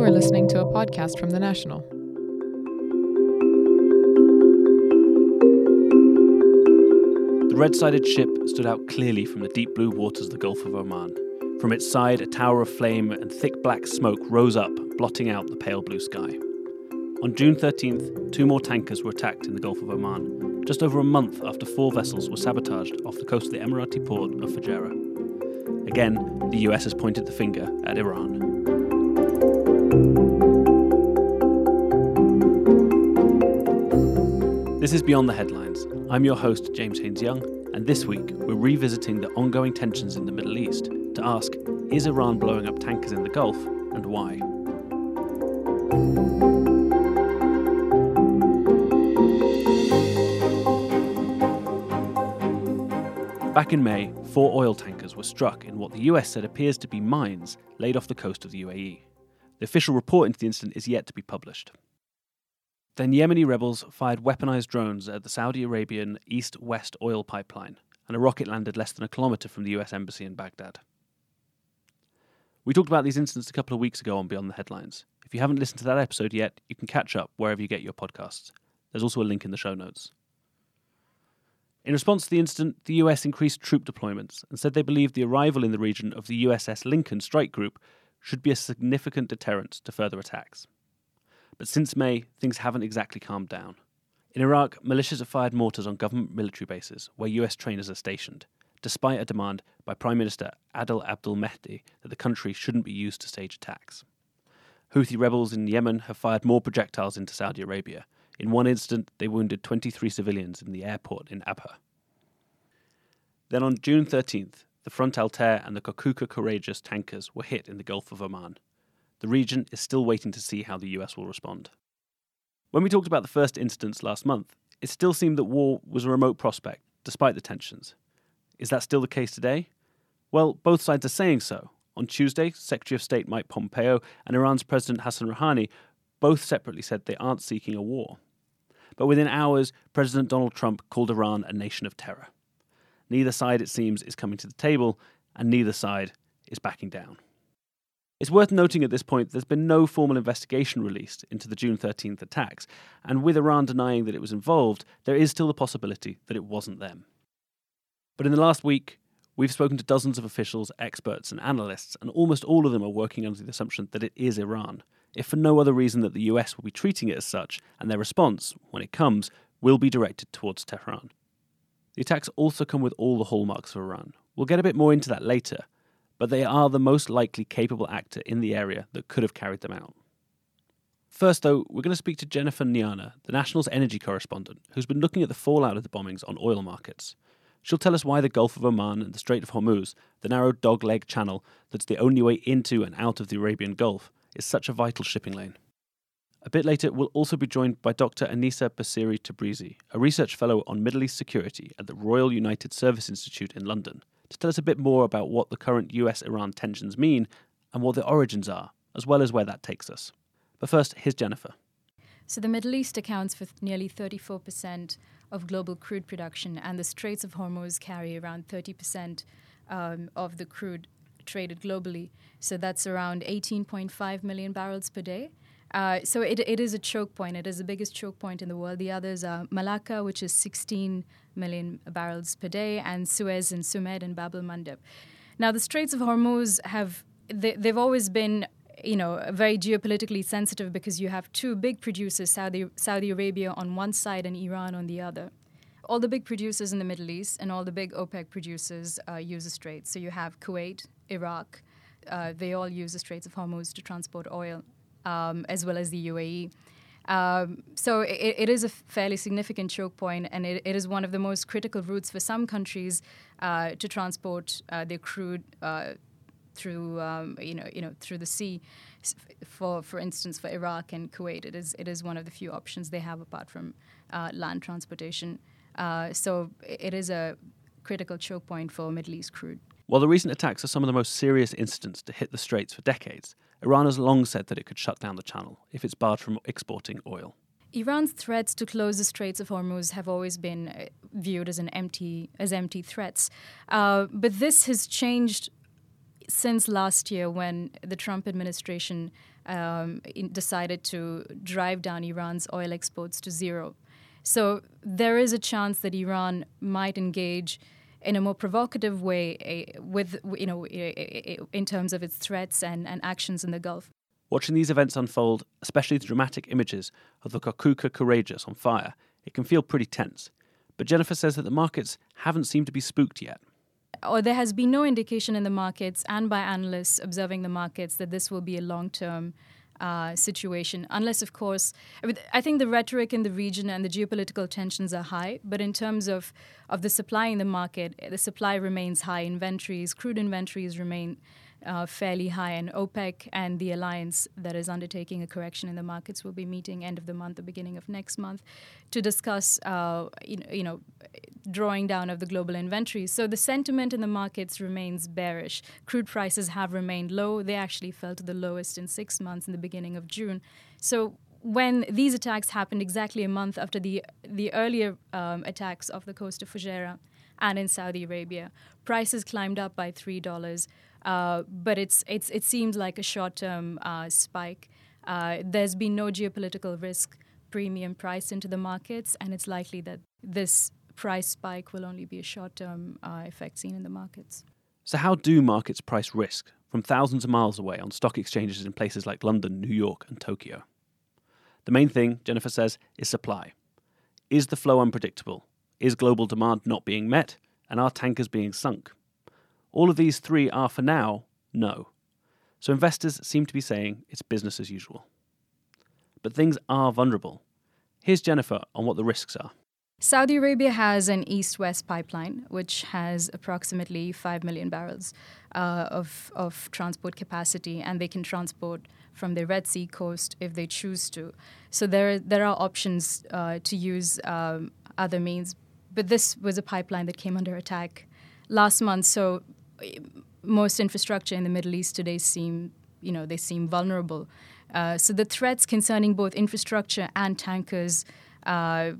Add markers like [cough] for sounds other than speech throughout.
You are listening to a podcast from The National. The red sided ship stood out clearly from the deep blue waters of the Gulf of Oman. From its side, a tower of flame and thick black smoke rose up, blotting out the pale blue sky. On June 13th, two more tankers were attacked in the Gulf of Oman, just over a month after four vessels were sabotaged off the coast of the Emirati port of Fujairah. Again, the US has pointed the finger at Iran. This is Beyond the Headlines. I'm your host, James Haines Young, and this week we're revisiting the ongoing tensions in the Middle East to ask Is Iran blowing up tankers in the Gulf, and why? Back in May, four oil tankers were struck in what the US said appears to be mines laid off the coast of the UAE. The official report into the incident is yet to be published. Then Yemeni rebels fired weaponized drones at the Saudi Arabian east west oil pipeline, and a rocket landed less than a kilometre from the US Embassy in Baghdad. We talked about these incidents a couple of weeks ago on Beyond the Headlines. If you haven't listened to that episode yet, you can catch up wherever you get your podcasts. There's also a link in the show notes. In response to the incident, the US increased troop deployments and said they believed the arrival in the region of the USS Lincoln strike group should be a significant deterrent to further attacks. But since May, things haven't exactly calmed down. In Iraq, militias have fired mortars on government military bases where US trainers are stationed, despite a demand by Prime Minister Adel Abdul Mahdi that the country shouldn't be used to stage attacks. Houthi rebels in Yemen have fired more projectiles into Saudi Arabia. In one incident, they wounded 23 civilians in the airport in Abha. Then on June 13th, the Front Altair and the Kokuka Courageous tankers were hit in the Gulf of Oman. The region is still waiting to see how the US will respond. When we talked about the first incidents last month, it still seemed that war was a remote prospect, despite the tensions. Is that still the case today? Well, both sides are saying so. On Tuesday, Secretary of State Mike Pompeo and Iran's President Hassan Rouhani both separately said they aren't seeking a war. But within hours, President Donald Trump called Iran a nation of terror. Neither side, it seems, is coming to the table, and neither side is backing down. It's worth noting at this point that there's been no formal investigation released into the June 13th attacks, and with Iran denying that it was involved, there is still the possibility that it wasn't them. But in the last week, we've spoken to dozens of officials, experts, and analysts, and almost all of them are working under the assumption that it is Iran, if for no other reason that the US will be treating it as such, and their response, when it comes, will be directed towards Tehran. The attacks also come with all the hallmarks of Iran. We'll get a bit more into that later, but they are the most likely capable actor in the area that could have carried them out. First, though, we're going to speak to Jennifer Gnana, the National's energy correspondent, who's been looking at the fallout of the bombings on oil markets. She'll tell us why the Gulf of Oman and the Strait of Hormuz, the narrow dogleg channel that's the only way into and out of the Arabian Gulf, is such a vital shipping lane. A bit later, we'll also be joined by Dr. Aniseh Bassiri Tabrizi, a research fellow on Middle East security at the Royal United Service Institute in London, to tell us a bit more about what the current US Iran tensions mean and what their origins are, as well as where that takes us. But first, here's Jennifer. So, the Middle East accounts for nearly 34% of global crude production, and the Straits of Hormuz carry around 30% um, of the crude traded globally. So, that's around 18.5 million barrels per day. Uh, so it, it is a choke point. It is the biggest choke point in the world. The others are Malacca, which is 16 million barrels per day, and Suez and Sumed and Bab el Mandeb. Now, the Straits of Hormuz have they, they've always been you know very geopolitically sensitive because you have two big producers, Saudi Saudi Arabia on one side and Iran on the other. All the big producers in the Middle East and all the big OPEC producers uh, use the Straits. So you have Kuwait, Iraq. Uh, they all use the Straits of Hormuz to transport oil um, as well as the UAE. Um, so it, it is a fairly significant choke point, and it, it is one of the most critical routes for some countries uh, to transport uh, their crude uh, through, um, you know, you know, through the sea. For for instance, for Iraq and Kuwait, it is it is one of the few options they have apart from uh, land transportation. Uh, so it is a critical choke point for Middle East crude. While the recent attacks are some of the most serious incidents to hit the Straits for decades, Iran has long said that it could shut down the channel if it's barred from exporting oil. Iran's threats to close the Straits of Hormuz have always been uh, viewed as an empty as empty threats, uh, but this has changed since last year when the Trump administration um, decided to drive down Iran's oil exports to zero. So there is a chance that Iran might engage in a more provocative way uh, with you know uh, in terms of its threats and, and actions in the Gulf. Watching these events unfold, especially the dramatic images of the Kokuka Courageous on fire, it can feel pretty tense. But Jennifer says that the markets haven't seemed to be spooked yet. Or there has been no indication in the markets and by analysts observing the markets that this will be a long term uh, situation, unless, of course, I, mean, I, think the rhetoric in the region and the geopolitical tensions are high, but in terms of, of the supply in the market, the supply remains high. Inventories, crude inventories remain uh, fairly high, and OPEC and the alliance that is undertaking a correction in the markets will be meeting end of the month, the beginning of next month, to discuss, uh, you, know, you know, drawing down of the global inventories. So the sentiment in the markets remains bearish. Crude prices have remained low; they actually fell to the lowest in six months in the beginning of June. So when these attacks happened exactly a month after the the earlier um, attacks off the coast of Fujairah and in Saudi Arabia, prices climbed up by three dollars. Uh, but it's, it's, it seems like a short term uh, spike. Uh, there's been no geopolitical risk premium priced into the markets, and it's likely that this price spike will only be a short term uh, effect seen in the markets. So, how do markets price risk from thousands of miles away on stock exchanges in places like London, New York, and Tokyo? The main thing, Jennifer says, is supply. Is the flow unpredictable? Is global demand not being met? And are tankers being sunk? All of these three are, for now, no. So investors seem to be saying it's business as usual. But things are vulnerable. Here's Jennifer on what the risks are. Saudi Arabia has an east west pipeline, which has approximately 5 million barrels uh, of, of transport capacity, and they can transport from the Red Sea coast if they choose to. So there, there are options uh, to use um, other means. But this was a pipeline that came under attack last month. So most infrastructure in the Middle East today seem, you know, they seem vulnerable. Uh, so the threats concerning both infrastructure and tankers, uh,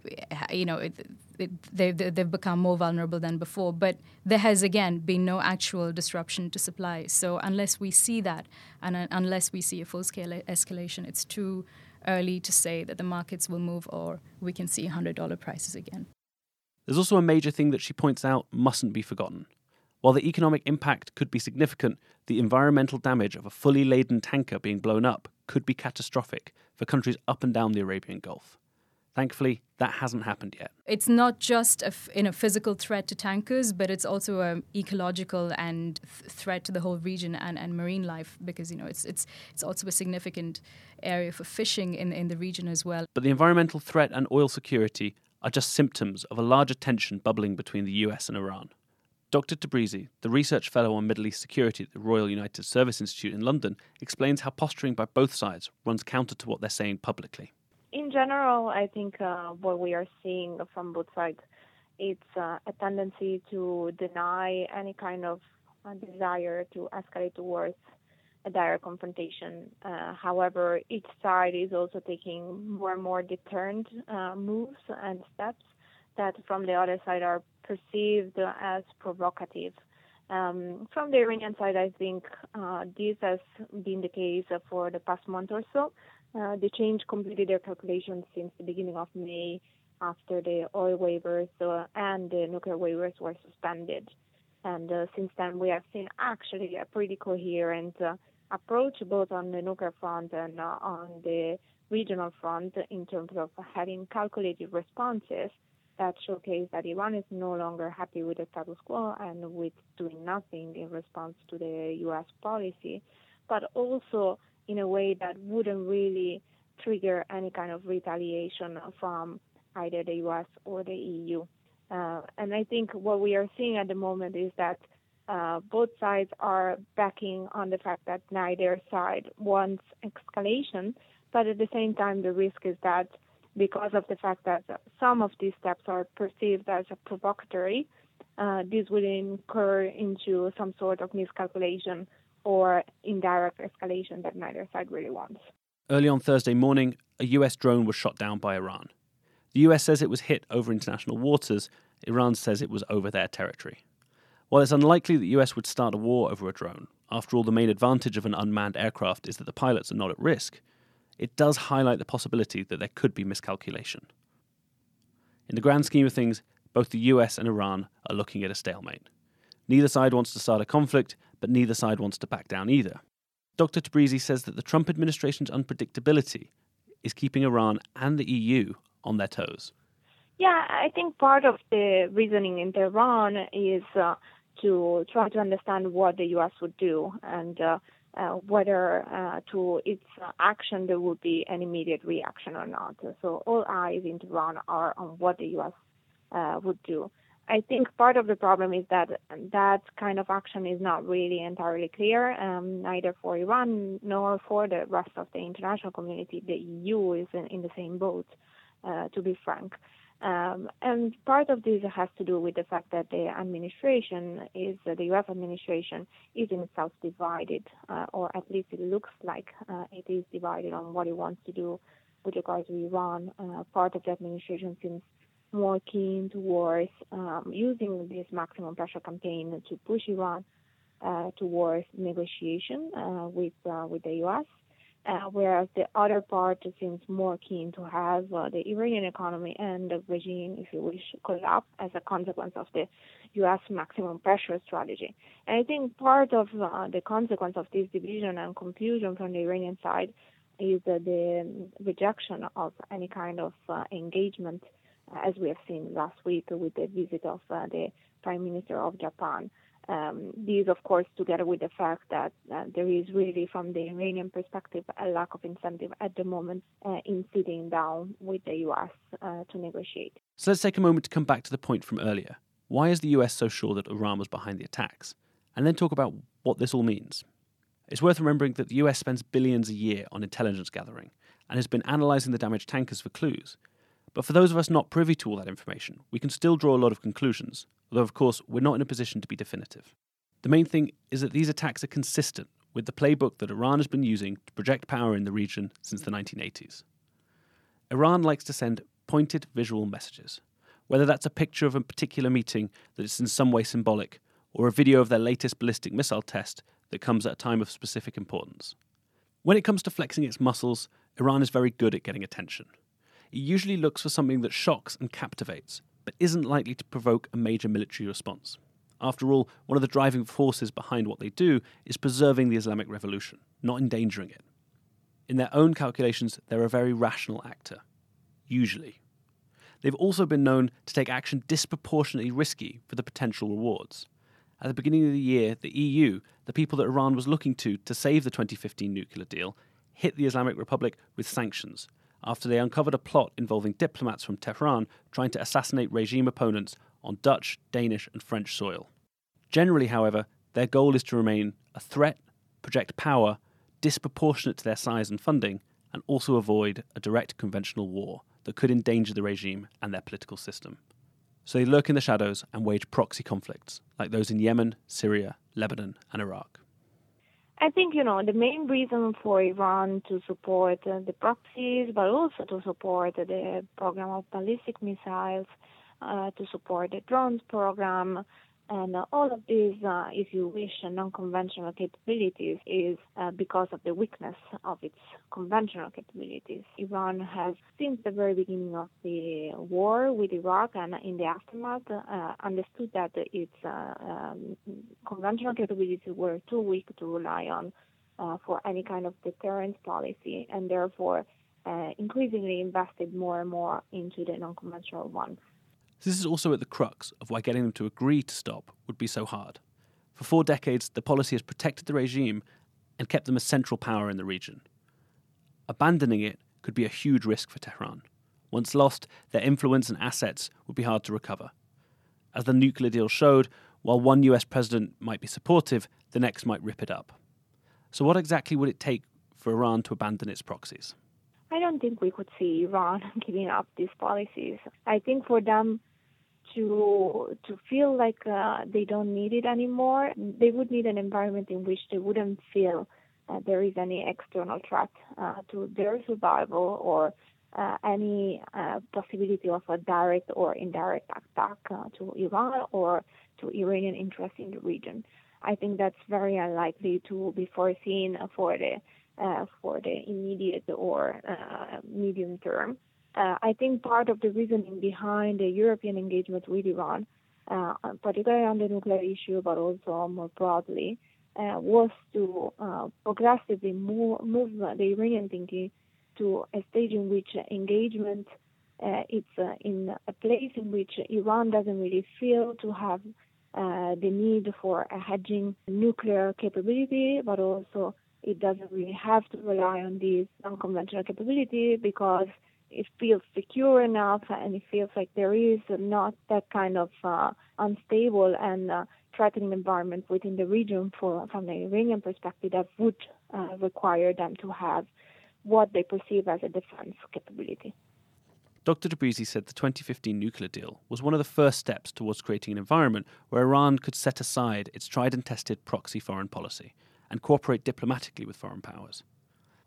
you know, it, it, they've, they've become more vulnerable than before. But there has, again, been no actual disruption to supply. So unless we see that, and uh, unless we see a full-scale escalation, it's too early to say that the markets will move or we can see $100 prices again. There's also a major thing that she points out mustn't be forgotten – while the economic impact could be significant, the environmental damage of a fully laden tanker being blown up could be catastrophic for countries up and down the Arabian Gulf. Thankfully, that hasn't happened yet. It's not just a, f- in a physical threat to tankers, but it's also an ecological and th- threat to the whole region and, and marine life because you know it's it's it's also a significant area for fishing in in the region as well. But the environmental threat and oil security are just symptoms of a larger tension bubbling between the US and Iran. Dr. Tabrizi, the research fellow on Middle East security at the Royal United Service Institute in London, explains how posturing by both sides runs counter to what they're saying publicly. In general, I think uh, what we are seeing from both sides, it's uh, a tendency to deny any kind of uh, desire to escalate towards a direct confrontation. Uh, however, each side is also taking more and more deterrent uh, moves and steps that from the other side are perceived as provocative. Um, from the Iranian side, I think uh, this has been the case for the past month or so. Uh, they changed completely their calculations since the beginning of May after the oil waivers uh, and the nuclear waivers were suspended. And uh, since then, we have seen actually a pretty coherent uh, approach both on the nuclear front and uh, on the regional front in terms of having calculated responses that showcase that Iran is no longer happy with the status quo and with doing nothing in response to the U.S. policy, but also in a way that wouldn't really trigger any kind of retaliation from either the U.S. or the EU. Uh, and I think what we are seeing at the moment is that uh, both sides are backing on the fact that neither side wants escalation, but at the same time, the risk is that because of the fact that some of these steps are perceived as provocatory, uh, this will incur into some sort of miscalculation or indirect escalation that neither side really wants. Early on Thursday morning, a US drone was shot down by Iran. The US says it was hit over international waters, Iran says it was over their territory. While it's unlikely the US would start a war over a drone, after all, the main advantage of an unmanned aircraft is that the pilots are not at risk, it does highlight the possibility that there could be miscalculation. In the grand scheme of things, both the US and Iran are looking at a stalemate. Neither side wants to start a conflict, but neither side wants to back down either. Dr. Tabrizi says that the Trump administration's unpredictability is keeping Iran and the EU on their toes. Yeah, I think part of the reasoning in Tehran is uh, to try to understand what the U.S. would do and uh, uh, whether uh, to its action there would be an immediate reaction or not. So all eyes in Tehran are on what the U.S. Uh, would do. I think part of the problem is that that kind of action is not really entirely clear, um, neither for Iran nor for the rest of the international community. The EU is in, in the same boat, uh, to be frank. Um, and part of this has to do with the fact that the administration is uh, the U.S. administration is in itself divided, uh, or at least it looks like uh, it is divided on what it wants to do with regard to Iran. Uh, part of the administration seems more keen towards um, using this maximum pressure campaign to push Iran uh, towards negotiation uh, with with the U.S uh, whereas the other part seems more keen to have uh, the Iranian economy and the regime, if you wish, collapse as a consequence of the U.S. maximum pressure strategy. And I think part of uh, the consequence of this division and confusion from the Iranian side is the rejection of any kind of uh, engagement, as we have seen last week with the visit of uh, the Prime Minister of Japan. Um, these, of course, together with the fact that uh, there is really, from the Iranian perspective, a lack of incentive at the moment uh, in sitting down with the US uh, to negotiate. So let's take a moment to come back to the point from earlier. Why is the US so sure that Iran was behind the attacks? And then talk about what this all means. It's worth remembering that the US spends billions a year on intelligence gathering and has been analysing the damaged tankers for clues. But for those of us not privy to all that information, we can still draw a lot of conclusions, although, of course, we're not in a position to be definitive. The main thing is that these attacks are consistent with the playbook that Iran has been using to project power in the region since the 1980s. Iran likes to send pointed visual messages, whether that's a picture of a particular meeting that is in some way symbolic, or a video of their latest ballistic missile test that comes at a time of specific importance. When it comes to flexing its muscles, Iran is very good at getting attention. It usually looks for something that shocks and captivates, but isn't likely to provoke a major military response. After all, one of the driving forces behind what they do is preserving the Islamic Revolution, not endangering it. In their own calculations, they're a very rational actor. Usually. They've also been known to take action disproportionately risky for the potential rewards. At the beginning of the year, the EU, the people that Iran was looking to to save the 2015 nuclear deal, hit the Islamic Republic with sanctions, after they uncovered a plot involving diplomats from Tehran trying to assassinate regime opponents on Dutch, Danish, and French soil. Generally, however, their goal is to remain a threat, project power disproportionate to their size and funding, and also avoid a direct conventional war that could endanger the regime and their political system. So they lurk in the shadows and wage proxy conflicts, like those in Yemen, Syria, Lebanon, and Iraq. I think, you know, the main reason for Iran to support uh, the proxies, but also to support the program of ballistic missiles, uh, to support the drones program, and uh, all of these, uh, if you wish, non-conventional capabilities is uh, because of the weakness of its conventional capabilities. Iran has, since the very beginning of the war with Iraq and in the aftermath, uh, understood that its uh, um, conventional capabilities were too weak to rely on uh, for any kind of deterrence policy, and therefore increasingly invested more and more into the non-conventional ones. This is also at the crux of why getting them to agree to stop would be so hard. For four decades, the policy has protected the regime and kept them a central power in the region. Abandoning it could be a huge risk for Tehran. Once lost, their influence and assets would be hard to recover. As the nuclear deal showed, while one US president might be supportive, the next might rip it up. So, what exactly would it take for Iran to abandon its proxies? I don't think we could see Iran [laughs] giving up these policies. I think for them to to feel like uh, they don't need it anymore, they would need an environment in which they wouldn't feel uh, there is any external threat uh, to their survival or uh, any uh, possibility of a direct or indirect attack uh, to Iran or to Iranian interests in the region. I think that's very unlikely to be foreseen for the for the immediate or medium term. Uh, I think part of the reasoning behind the European engagement with Iran, uh, particularly on the nuclear issue, but also more broadly, uh, was to uh, progressively move, move, the Iranian thinking to a stage in which engagement it's in a place in which Iran doesn't really feel to have the need for a hedging nuclear capability, but also it doesn't really have to rely on this unconventional capability because it feels secure enough and it feels like there is not that kind of uh, unstable and uh, threatening environment within the region for, from the Iranian perspective that would uh, require them to have what they perceive as a defense capability. Dr. Tabrizi said the 2015 nuclear deal was one of the first steps towards creating an environment where Iran could set aside its tried and tested proxy foreign policy and cooperate diplomatically with foreign powers.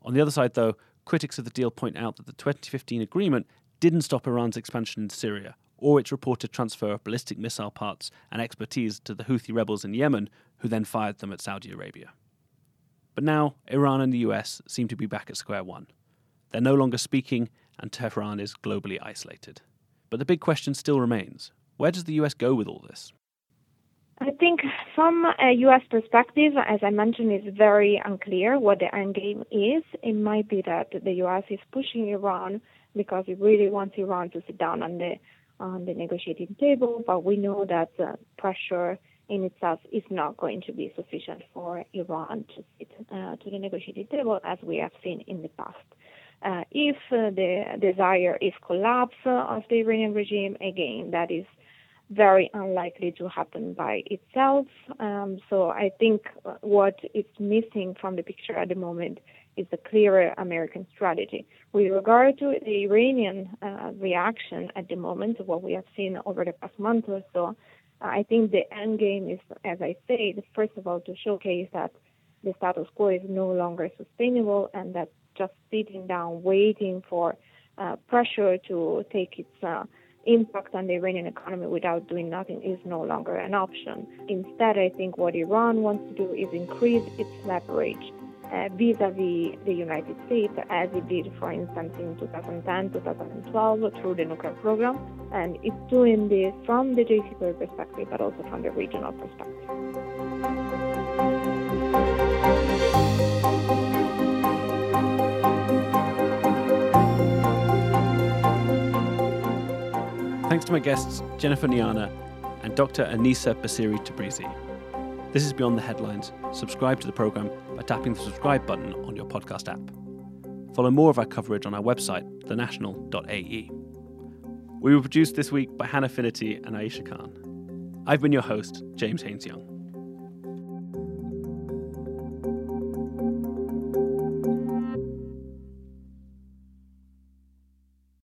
On the other side, though, critics of the deal point out that the 2015 agreement didn't stop Iran's expansion in Syria or its reported transfer of ballistic missile parts and expertise to the Houthi rebels in Yemen, who then fired them at Saudi Arabia. But now, Iran and the US seem to be back at square one. They're no longer speaking, and Tehran is globally isolated. But the big question still remains where does the US go with all this? I think from a U.S. perspective, as I mentioned, it's very unclear what the end game is. It might be that the U.S. is pushing Iran because it really wants Iran to sit down on the on the negotiating table, but we know that uh, pressure in itself is not going to be sufficient for Iran to sit uh, to the negotiating table, as we have seen in the past. Uh, if uh, the desire is collapse of the Iranian regime, again, that is very unlikely to happen by itself. Um, so I think what is missing from the picture at the moment is a clearer American strategy. With regard to the Iranian uh, reaction at the moment, what we have seen over the past month or so, I think the end game is, as I said, first of all, to showcase that the status quo is no longer sustainable and that just sitting down waiting for uh, pressure to take its uh, impact on the Iranian economy without doing nothing is no longer an option. Instead, I think what Iran wants to do is increase its leverage uh, vis-a-vis the United States, as it did, for instance, in 2010, 2012, through the nuclear program. And it's doing this from the JCPOA perspective, but also from the regional perspective. My guests, Jennifer Gnana and Dr. Aniseh Bassiri Tabrizi. This is Beyond the Headlines. Subscribe to the programme by tapping the subscribe button on your podcast app. Follow more of our coverage on our website, thenational.ae. We were produced this week by Hannah Finity and Aisha Khan. I've been your host, James Haines Young.